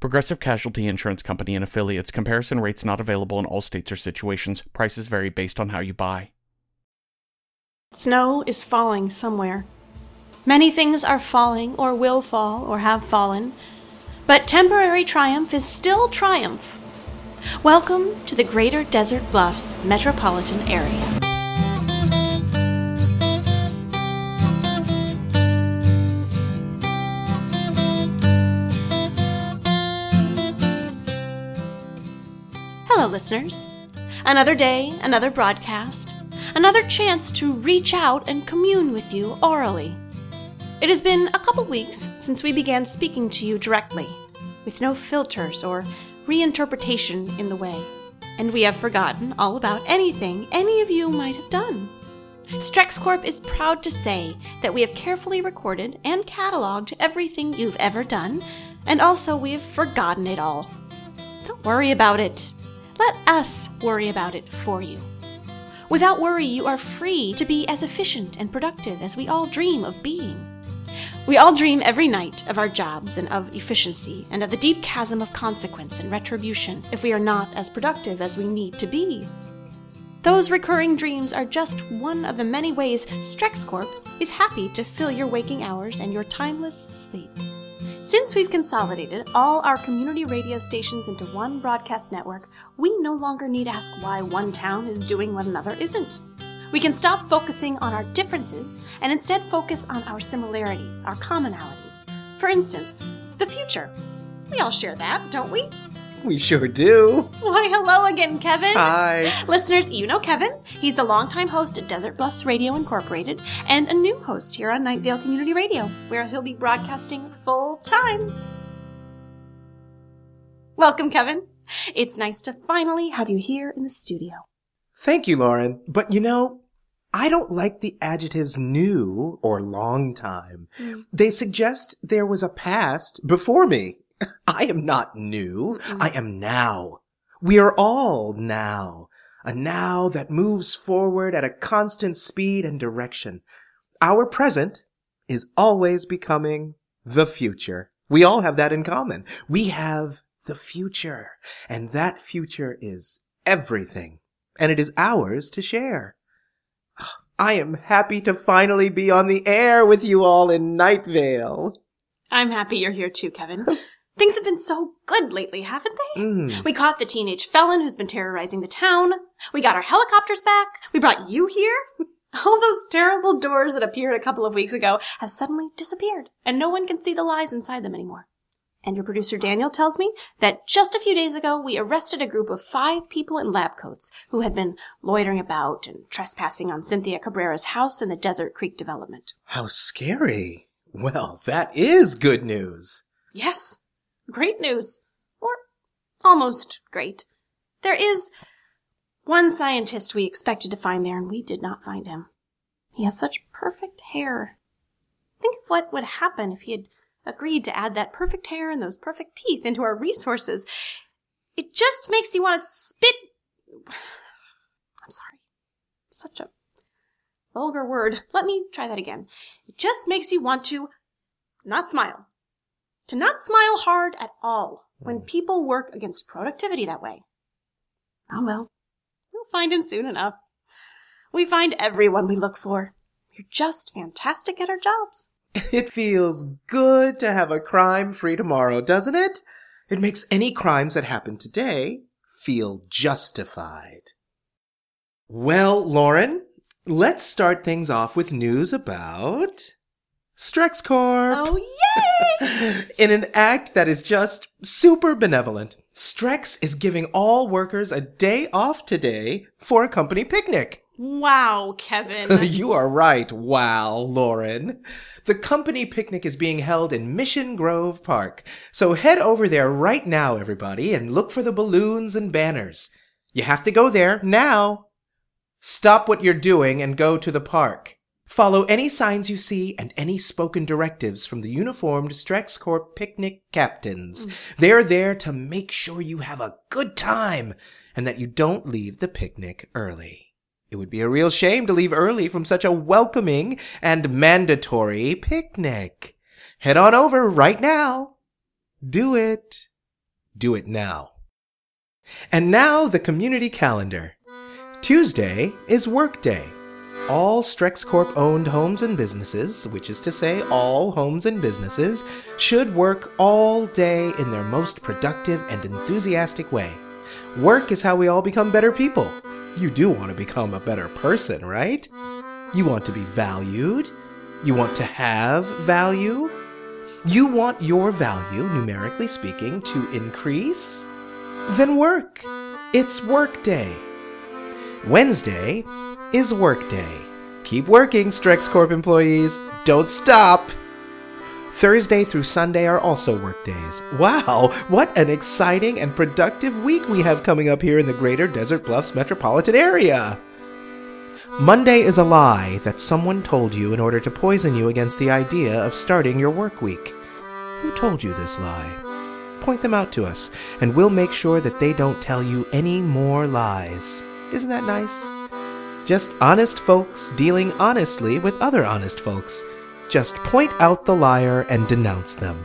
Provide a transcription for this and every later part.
Progressive Casualty Insurance Company and affiliates. Comparison rates not available in all states or situations. Prices vary based on how you buy. Snow is falling somewhere. Many things are falling, or will fall, or have fallen. But temporary triumph is still triumph. Welcome to the Greater Desert Bluffs metropolitan area. Listeners. Another day, another broadcast, another chance to reach out and commune with you orally. It has been a couple weeks since we began speaking to you directly, with no filters or reinterpretation in the way, and we have forgotten all about anything any of you might have done. StrexCorp is proud to say that we have carefully recorded and cataloged everything you've ever done, and also we have forgotten it all. Don't worry about it. Let us worry about it for you. Without worry, you are free to be as efficient and productive as we all dream of being. We all dream every night of our jobs and of efficiency and of the deep chasm of consequence and retribution if we are not as productive as we need to be. Those recurring dreams are just one of the many ways StrexCorp is happy to fill your waking hours and your timeless sleep. Since we've consolidated all our community radio stations into one broadcast network, we no longer need ask why one town is doing what another isn't. We can stop focusing on our differences and instead focus on our similarities, our commonalities. For instance, the future. We all share that, don't we? We sure do. Why, hello again, Kevin. Hi. Listeners, you know Kevin. He's the longtime host at Desert Bluffs Radio Incorporated and a new host here on Night Vale Community Radio, where he'll be broadcasting full time. Welcome, Kevin. It's nice to finally have you here in the studio. Thank you, Lauren. But you know, I don't like the adjectives new or long time. Hmm. They suggest there was a past before me. I am not new. I am now. We are all now. A now that moves forward at a constant speed and direction. Our present is always becoming the future. We all have that in common. We have the future. And that future is everything. And it is ours to share. I am happy to finally be on the air with you all in Night Vale. I'm happy you're here too, Kevin. Things have been so good lately, haven't they? Mm. We caught the teenage felon who's been terrorizing the town. We got our helicopters back. We brought you here. All those terrible doors that appeared a couple of weeks ago have suddenly disappeared, and no one can see the lies inside them anymore. And your producer Daniel tells me that just a few days ago we arrested a group of five people in lab coats who had been loitering about and trespassing on Cynthia Cabrera's house in the Desert Creek development. How scary. Well, that is good news. Yes, great news. Or almost great. There is one scientist we expected to find there, and we did not find him. He has such perfect hair. Think of what would happen if he had agreed to add that perfect hair and those perfect teeth into our resources. It just makes you want to spit. I'm sorry. Such a vulgar word. Let me try that again. It just makes you want to not smile. To not smile hard at all when mm. people work against productivity that way. Oh well. We'll find him soon enough. We find everyone we look for. We're just fantastic at our jobs. It feels good to have a crime free tomorrow, doesn't it? It makes any crimes that happen today feel justified. Well, Lauren, let's start things off with news about StrexCorp. Oh, yay! In an act that is just super benevolent, Strex is giving all workers a day off today for a company picnic. wow, Kevin. you are right. Wow, Lauren. The company picnic is being held in Mission Grove Park. So head over there right now, everybody, and look for the balloons and banners. You have to go there now. Stop what you're doing and go to the park. Follow any signs you see and any spoken directives from the uniformed StrexCorp picnic captains. Mm. They're there to make sure you have a good time and that you don't leave the picnic early. It would be a real shame to leave early from such a welcoming and mandatory picnic. Head on over right now. Do it. Do it now. And now the community calendar. Tuesday is work day. All StrexCorp owned homes and businesses, which is to say all homes and businesses, should work all day in their most productive and enthusiastic way. Work is how we all become better people. You do want to become a better person, right? You want to be valued. You want to have value. You want your value, numerically speaking, to increase? Then work. It's work day. Wednesday is Workday. Keep working, StrexCorp employees. Don't stop. Thursday through Sunday are also work days. Wow, what an exciting and productive week we have coming up here in the greater Desert Bluffs metropolitan area. Monday is a lie that someone told you in order to poison you against the idea of starting your work week. Who told you this lie? Point them out to us, and we'll make sure that they don't tell you any more lies. Isn't that nice? Just honest folks dealing honestly with other honest folks. Just point out the liar and denounce them.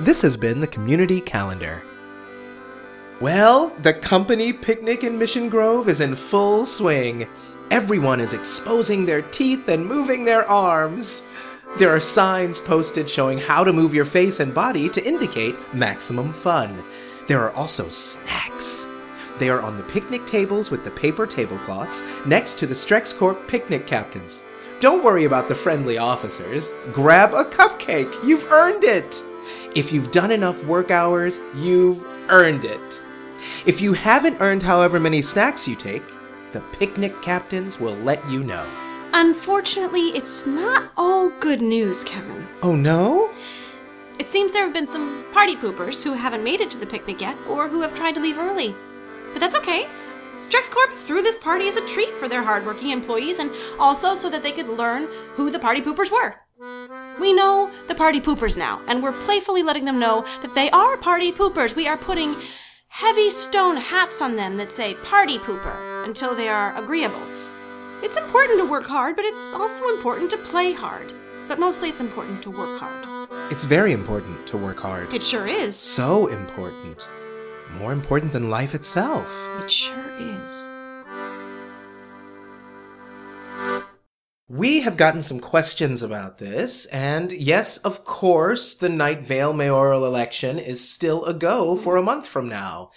This has been the Community Calendar. Well, the company picnic in Mission Grove is in full swing. Everyone is exposing their teeth and moving their arms. There are signs posted showing how to move your face and body to indicate maximum fun. There are also snacks. They are on the picnic tables with the paper tablecloths next to the StrexCorp picnic captains. Don't worry about the friendly officers. Grab a cupcake. You've earned it. If you've done enough work hours, you've earned it. If you haven't earned however many snacks you take, the picnic captains will let you know. Unfortunately, it's not all good news, Kevin. Oh no? It seems there have been some party poopers who haven't made it to the picnic yet, or who have tried to leave early. But that's okay. StrexCorp threw this party as a treat for their hardworking employees and also so that they could learn who the party poopers were. We know the party poopers now, and we're playfully letting them know that they are party poopers. We are putting heavy stone hats on them that say party pooper until they are agreeable. It's important to work hard, but it's also important to play hard. But mostly it's important to work hard. It's very important to work hard. It sure is. So important. More important than life itself. It sure is. We have gotten some questions about this, and yes, of course, the Night Vale mayoral election is still a go for a month from now.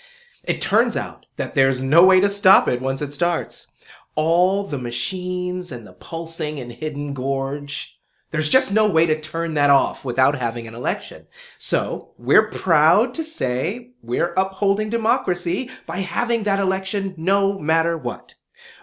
It turns out that there's no way to stop it once it starts. all the machines and the pulsing and hidden gorge. There's just no way to turn that off without having an election. So, we're proud to say we're upholding democracy by having that election no matter what.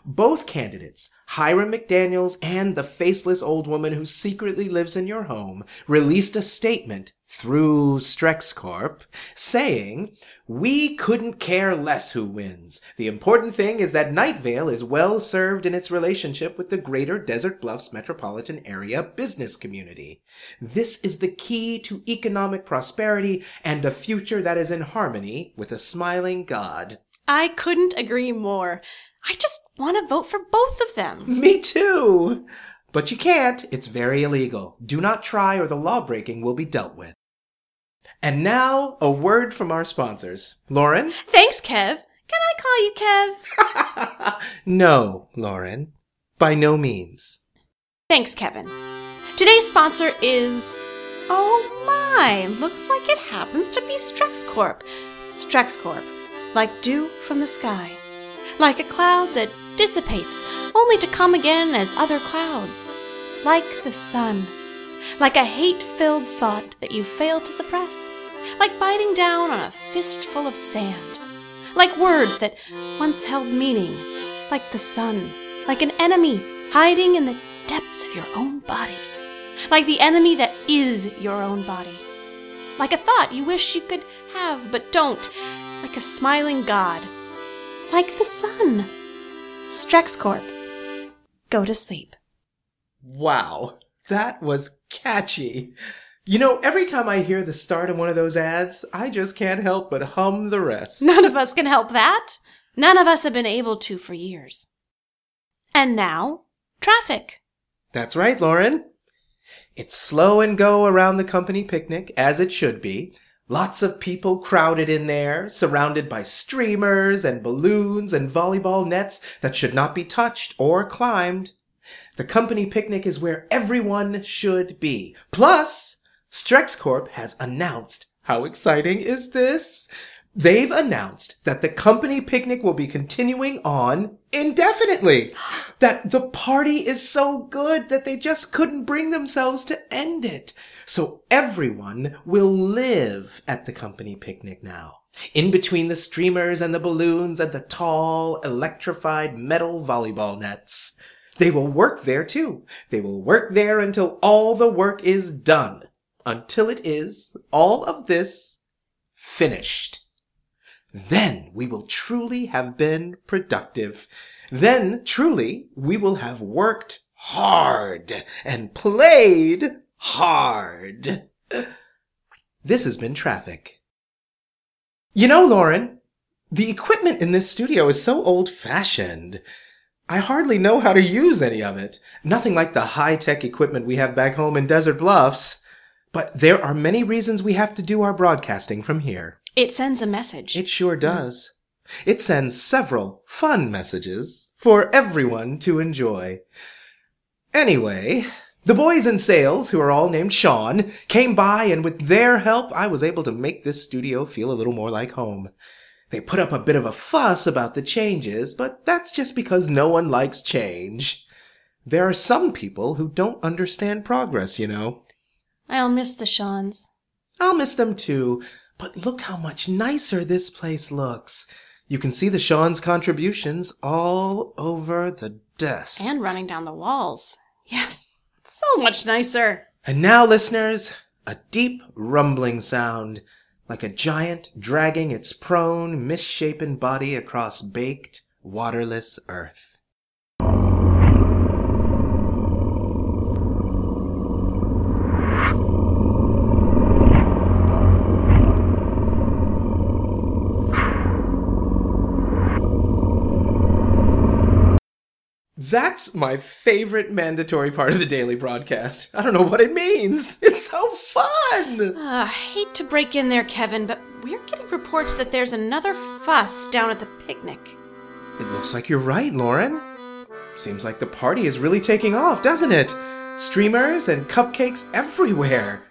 Both candidates, Hiram McDaniels and the faceless old woman who secretly lives in your home, released a statement through Strex Corp saying, we couldn't care less who wins. The important thing is that Night Vale is well served in its relationship with the greater Desert Bluffs metropolitan area business community. This is the key to economic prosperity and a future that is in harmony with a smiling God. I couldn't agree more. I just want to vote for both of them. Me too! But you can't. It's very illegal. Do not try or the law breaking will be dealt with. And now, a word from our sponsors. Lauren? Thanks, Kev. Can I call you Kev? no, Lauren. By no means. Thanks, Kevin. Today's sponsor is. Oh my, looks like it happens to be Strex Corp. Strex Corp. Like dew from the sky. Like a cloud that dissipates, only to come again as other clouds. Like the sun like a hate filled thought that you failed to suppress, like biting down on a fistful of sand, like words that once held meaning, like the sun, like an enemy hiding in the depths of your own body, like the enemy that is your own body, like a thought you wish you could have but don't, like a smiling God, like the sun. StrexCorp. Go to sleep. Wow. That was catchy. You know, every time I hear the start of one of those ads, I just can't help but hum the rest. None of us can help that. None of us have been able to for years. And now, traffic. That's right, Lauren. It's slow and go around the company picnic, as it should be. Lots of people crowded in there, surrounded by streamers and balloons and volleyball nets that should not be touched or climbed. The company picnic is where everyone should be. Plus, Strex Corp has announced, how exciting is this? They've announced that the company picnic will be continuing on indefinitely. That the party is so good that they just couldn't bring themselves to end it. So everyone will live at the company picnic now. In between the streamers and the balloons and the tall, electrified metal volleyball nets. They will work there too. They will work there until all the work is done. Until it is, all of this, finished. Then we will truly have been productive. Then truly we will have worked hard and played hard. This has been traffic. You know, Lauren, the equipment in this studio is so old fashioned. I hardly know how to use any of it. Nothing like the high-tech equipment we have back home in Desert Bluffs. But there are many reasons we have to do our broadcasting from here. It sends a message. It sure does. It sends several fun messages for everyone to enjoy. Anyway, the boys in sales, who are all named Sean, came by and with their help I was able to make this studio feel a little more like home. They put up a bit of a fuss about the changes, but that's just because no one likes change. There are some people who don't understand progress, you know. I'll miss the Seans. I'll miss them too, but look how much nicer this place looks. You can see the Sean's contributions all over the desk. And running down the walls. Yes, so much nicer. And now, listeners, a deep rumbling sound like a giant dragging its prone, misshapen body across baked, waterless earth. That's my favorite mandatory part of the daily broadcast. I don't know what it means. It's so fun! Uh, I hate to break in there, Kevin, but we're getting reports that there's another fuss down at the picnic. It looks like you're right, Lauren. Seems like the party is really taking off, doesn't it? Streamers and cupcakes everywhere.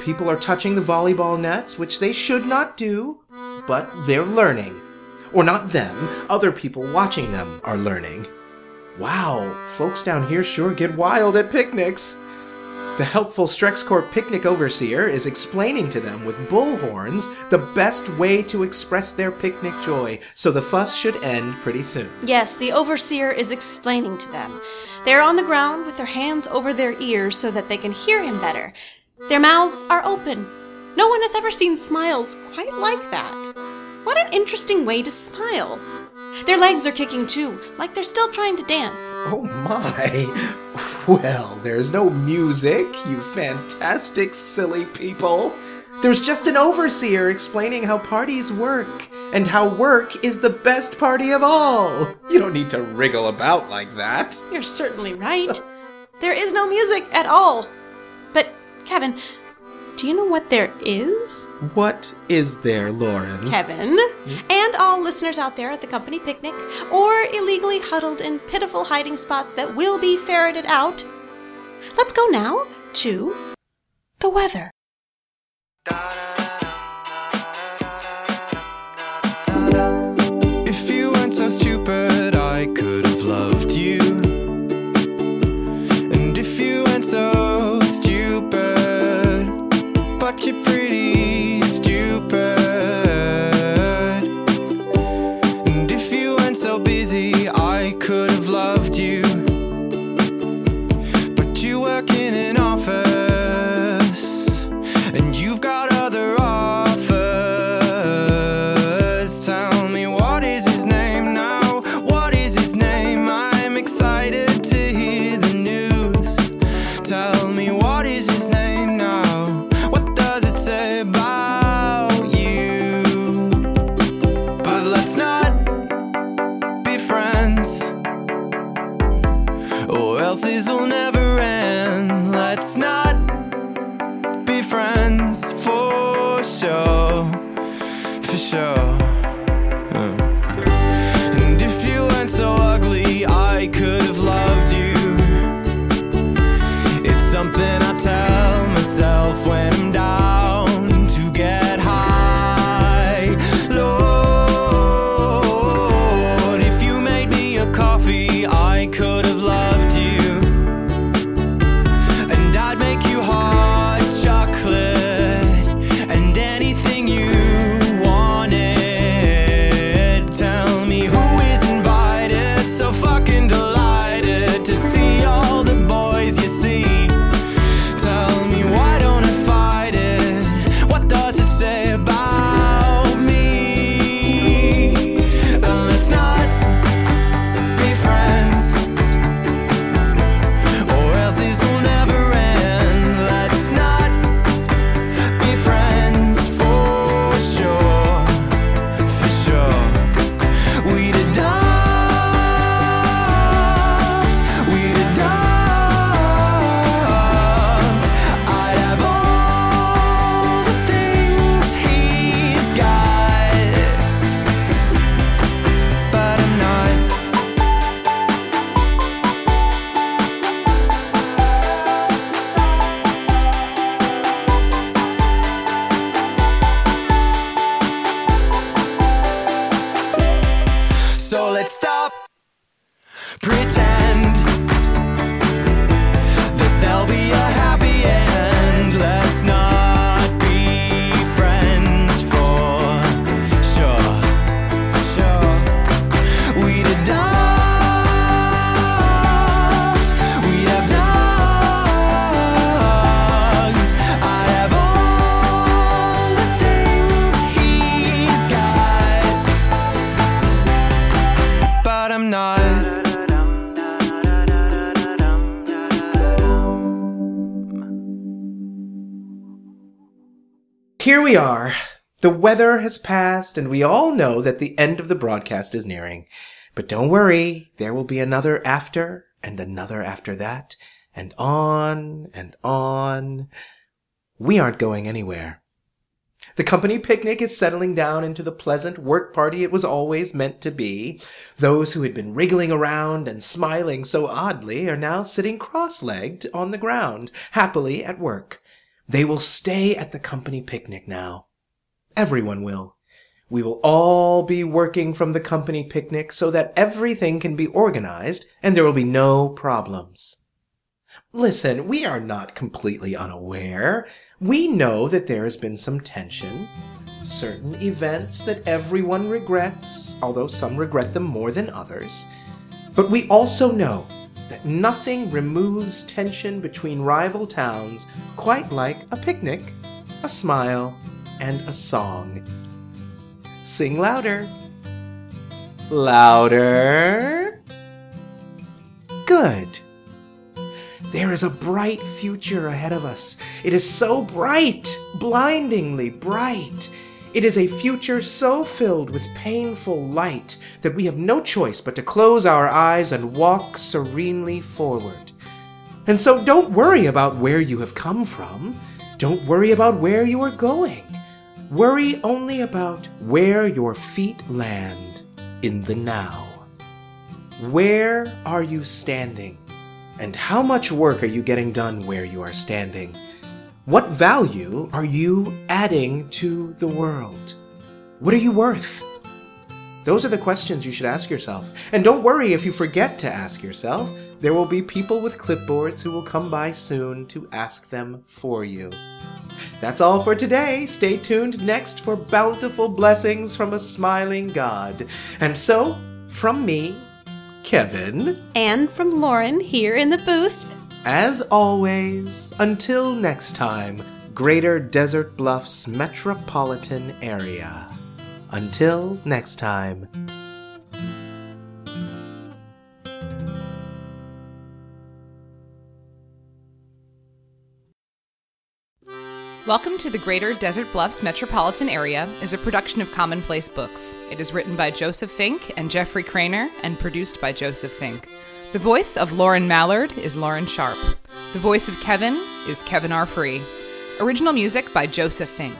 People are touching the volleyball nets, which they should not do, but they're learning. Or not them, other people watching them are learning. Wow, folks down here sure get wild at picnics. The helpful Strexcorp picnic overseer is explaining to them with bullhorns the best way to express their picnic joy, so the fuss should end pretty soon. Yes, the overseer is explaining to them. They're on the ground with their hands over their ears so that they can hear him better. Their mouths are open. No one has ever seen smiles quite like that. What an interesting way to smile. Their legs are kicking too, like they're still trying to dance. Oh my! Well, there's no music, you fantastic silly people. There's just an overseer explaining how parties work, and how work is the best party of all. You don't need to wriggle about like that. You're certainly right. there is no music at all. But, Kevin, do you know what there is? What is there, Lauren? Kevin, and all listeners out there at the company picnic, or illegally huddled in pitiful hiding spots that will be ferreted out. Let's go now to the weather. If you weren't so stupid, I could have loved you. And if you weren't so or else this will never end. Let's not be friends for sure, for sure. Here we are. The weather has passed, and we all know that the end of the broadcast is nearing. But don't worry, there will be another after, and another after that, and on and on. We aren't going anywhere. The company picnic is settling down into the pleasant work party it was always meant to be. Those who had been wriggling around and smiling so oddly are now sitting cross-legged on the ground, happily at work. They will stay at the company picnic now. Everyone will. We will all be working from the company picnic so that everything can be organized and there will be no problems. Listen, we are not completely unaware. We know that there has been some tension, certain events that everyone regrets, although some regret them more than others. But we also know that nothing removes tension between rival towns quite like a picnic, a smile, and a song. Sing louder. Louder. Good. There is a bright future ahead of us. It is so bright, blindingly bright. It is a future so filled with painful light that we have no choice but to close our eyes and walk serenely forward. And so don't worry about where you have come from. Don't worry about where you are going. Worry only about where your feet land in the now. Where are you standing? And how much work are you getting done where you are standing? What value are you adding to the world? What are you worth? Those are the questions you should ask yourself. And don't worry if you forget to ask yourself. There will be people with clipboards who will come by soon to ask them for you. That's all for today. Stay tuned next for bountiful blessings from a smiling God. And so, from me, Kevin, And from Lauren here in the booth. As always, until next time, Greater Desert Bluffs metropolitan area. Until next time. Welcome to the Greater Desert Bluffs metropolitan area is a production of Commonplace Books. It is written by Joseph Fink and Jeffrey Cranor and produced by Joseph Fink. The voice of Lauren Mallard is Lauren Sharpe. The voice of Kevin is Kevin R. Free. Original music by Joseph Fink.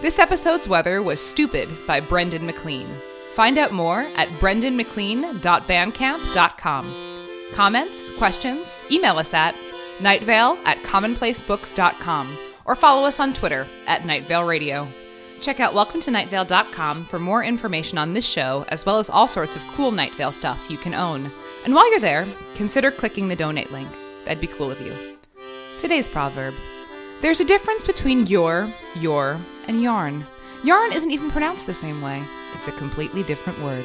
This episode's weather was Stupid by Brendan Maclean. Find out more at brendanmaclean.bandcamp.com. Comments, questions, email us at nightvale at commonplacebooks.com or follow us on Twitter at Night Vale Radio. Check out welcometonightvale.com for more information on this show, as well as all sorts of cool Night Vale stuff you can own. And while you're there, consider clicking the donate link. That'd be cool of you. Today's proverb There's a difference between your, you're, and yarn. Yarn isn't even pronounced the same way, it's a completely different word.